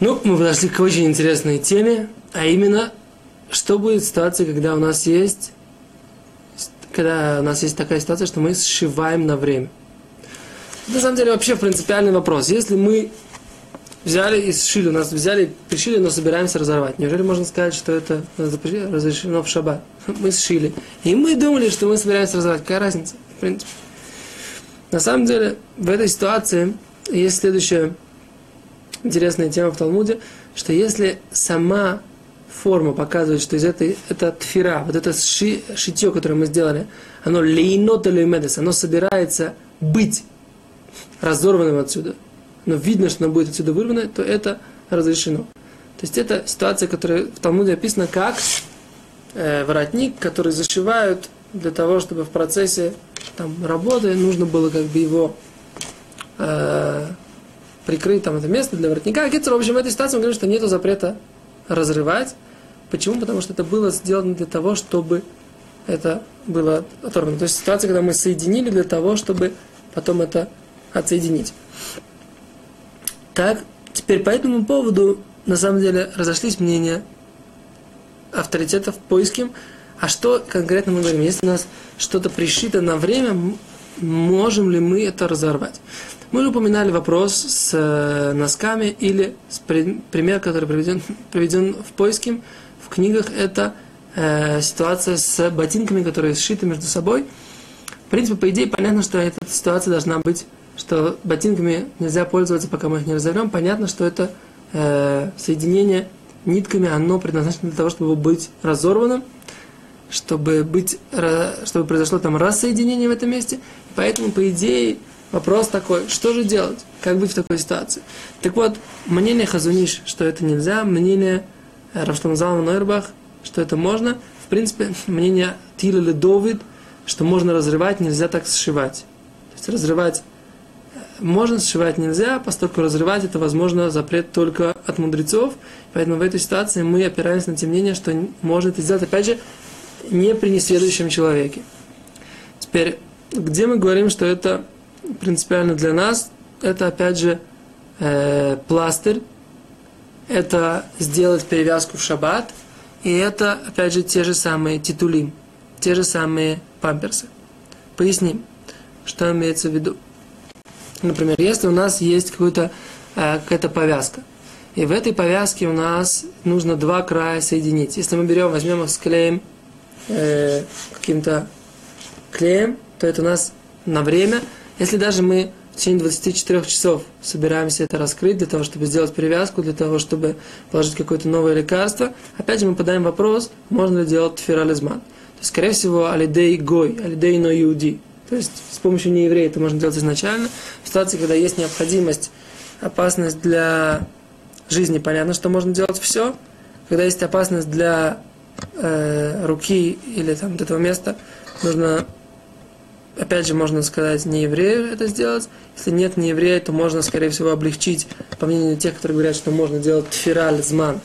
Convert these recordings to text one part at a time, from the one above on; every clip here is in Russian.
Ну, мы подошли к очень интересной теме, а именно, что будет в ситуации, когда у нас есть, когда у нас есть такая ситуация, что мы сшиваем на время. На самом деле вообще принципиальный вопрос. Если мы взяли и сшили, у нас взяли, пришили, но собираемся разорвать. Неужели можно сказать, что это разрешено в шаббат? Мы сшили. И мы думали, что мы собираемся разорвать. Какая разница? В принципе. На самом деле, в этой ситуации есть следующая интересная тема в Талмуде, что если сама форма показывает, что из этой, это тфира, вот это ши, шитье, которое мы сделали, оно лейнота леймедес, оно собирается быть разорванным отсюда, но видно, что оно будет отсюда вырвано, то это разрешено. То есть это ситуация, которая в Талмуде описана как э, воротник, который зашивают для того, чтобы в процессе там, работы нужно было как бы его э, прикрыть там это место для воротника. Гетцер, в общем, в этой ситуации мы говорим, что нет запрета разрывать. Почему? Потому что это было сделано для того, чтобы это было оторвано. То есть ситуация, когда мы соединили для того, чтобы потом это отсоединить. Так, теперь по этому поводу, на самом деле, разошлись мнения авторитетов поиским. А что конкретно мы говорим? Если у нас что-то пришито на время, можем ли мы это разорвать? Мы уже упоминали вопрос с э, носками или с пример, который приведен, приведен в поиске в книгах, это э, ситуация с ботинками, которые сшиты между собой. В принципе, по идее, понятно, что эта ситуация должна быть что ботинками нельзя пользоваться, пока мы их не разорвем, понятно, что это э, соединение нитками, оно предназначено для того, чтобы быть разорванным, чтобы, быть, чтобы произошло там рассоединение в этом месте. Поэтому, по идее, вопрос такой, что же делать, как быть в такой ситуации. Так вот, мнение Хазуниш, что это нельзя, мнение э, Рафштамзалма Нойрбах, что это можно, в принципе, мнение Тила Ледовид, что можно разрывать, нельзя так сшивать. То есть разрывать можно сшивать нельзя, поскольку разрывать это, возможно, запрет только от мудрецов. Поэтому в этой ситуации мы опираемся на тем мнение, что можно это сделать, опять же, не при несведущем человеке. Теперь, где мы говорим, что это принципиально для нас, это, опять же, э, пластырь, это сделать перевязку в шаббат, и это, опять же, те же самые титулим, те же самые памперсы. Поясним, что имеется в виду. Например, если у нас есть э, какая-то повязка, и в этой повязке у нас нужно два края соединить. Если мы берем, возьмем их, склеим э, каким-то клеем, то это у нас на время. Если даже мы в течение 24 часов собираемся это раскрыть для того, чтобы сделать перевязку, для того, чтобы положить какое-то новое лекарство, опять же мы подаем вопрос, можно ли делать тфирализман. То есть, скорее всего, алидей гой, алидей но иуди. То есть с помощью нееврея это можно делать изначально. В ситуации, когда есть необходимость, опасность для жизни, понятно, что можно делать все. Когда есть опасность для э, руки или там этого места, нужно, опять же, можно сказать, не еврею это сделать. Если нет не еврея, то можно, скорее всего, облегчить, по мнению тех, которые говорят, что можно делать тфираль, зман,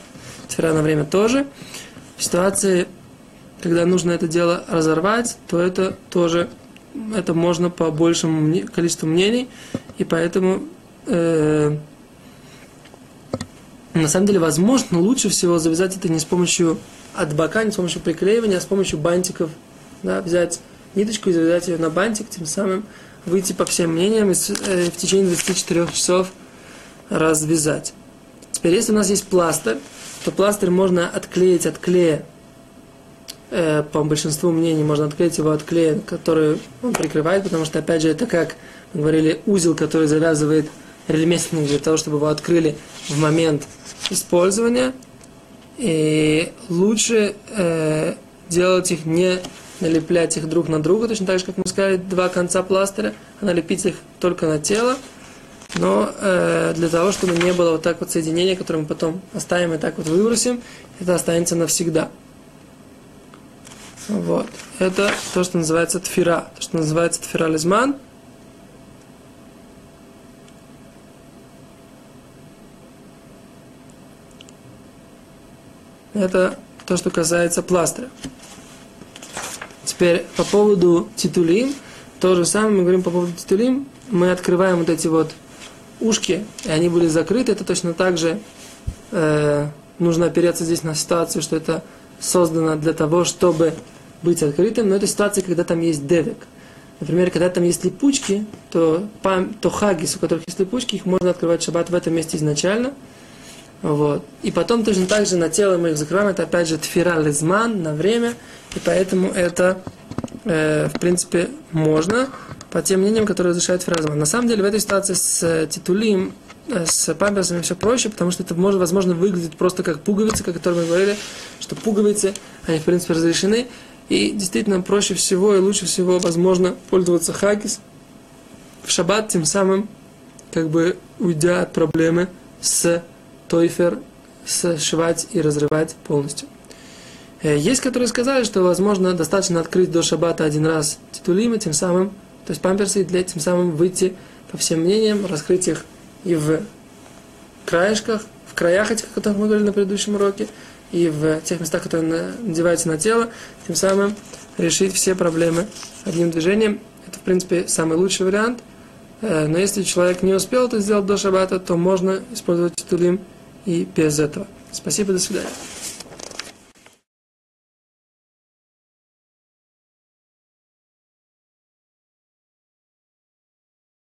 тфира на время тоже. В ситуации, когда нужно это дело разорвать, то это тоже это можно по большему количеству мнений, и поэтому э, на самом деле возможно, но лучше всего завязать это не с помощью от бока, не с помощью приклеивания, а с помощью бантиков. Да, взять ниточку и завязать ее на бантик, тем самым выйти по всем мнениям и э, в течение 24 часов развязать. Теперь, если у нас есть пластырь, то пластырь можно отклеить от клея Э, по большинству мнений можно отклеить его от клея, который он прикрывает, потому что, опять же, это как мы говорили, узел, который завязывает ремесленник для того, чтобы его открыли в момент использования. И лучше э, делать их не налеплять их друг на друга, точно так же, как мы сказали, два конца пластыря, а налепить их только на тело, но э, для того, чтобы не было вот так вот соединения, которое мы потом оставим и так вот выбросим, это останется навсегда. Вот. Это то, что называется тфира, то, что называется тфирализман. Это то, что касается пластыря. Теперь по поводу титулим, то же самое мы говорим по поводу титулим. Мы открываем вот эти вот ушки, и они были закрыты. Это точно так же э, нужно опереться здесь на ситуацию, что это создано для того, чтобы быть открытым, но это ситуация, когда там есть девик. Например, когда там есть липучки, то, пам, то хагис, у которых есть липучки, их можно открывать шаббат в этом месте изначально. Вот. И потом точно так же на тело мы их закрываем. Это опять же тфира лизман на время. И поэтому это, э, в принципе, можно по тем мнениям, которые разрешают фразман. На самом деле в этой ситуации с э, титулим, э, с памперсами все проще, потому что это может, возможно, выглядит просто как пуговицы, о которых мы говорили, что пуговицы, они, в принципе, разрешены. И действительно проще всего и лучше всего возможно пользоваться хагис в шаббат, тем самым как бы уйдя от проблемы с тойфер, сшивать и разрывать полностью. Э, есть, которые сказали, что возможно достаточно открыть до шаббата один раз титулимы, тем самым, то есть памперсы, для тем самым выйти по всем мнениям, раскрыть их и в краешках, в краях этих, о которых мы говорили на предыдущем уроке, и в тех местах, которые надеваются на тело, тем самым решить все проблемы одним движением. Это, в принципе, самый лучший вариант. Э, но если человек не успел это сделать до шаббата, то можно использовать титулим и без этого. Спасибо, до свидания.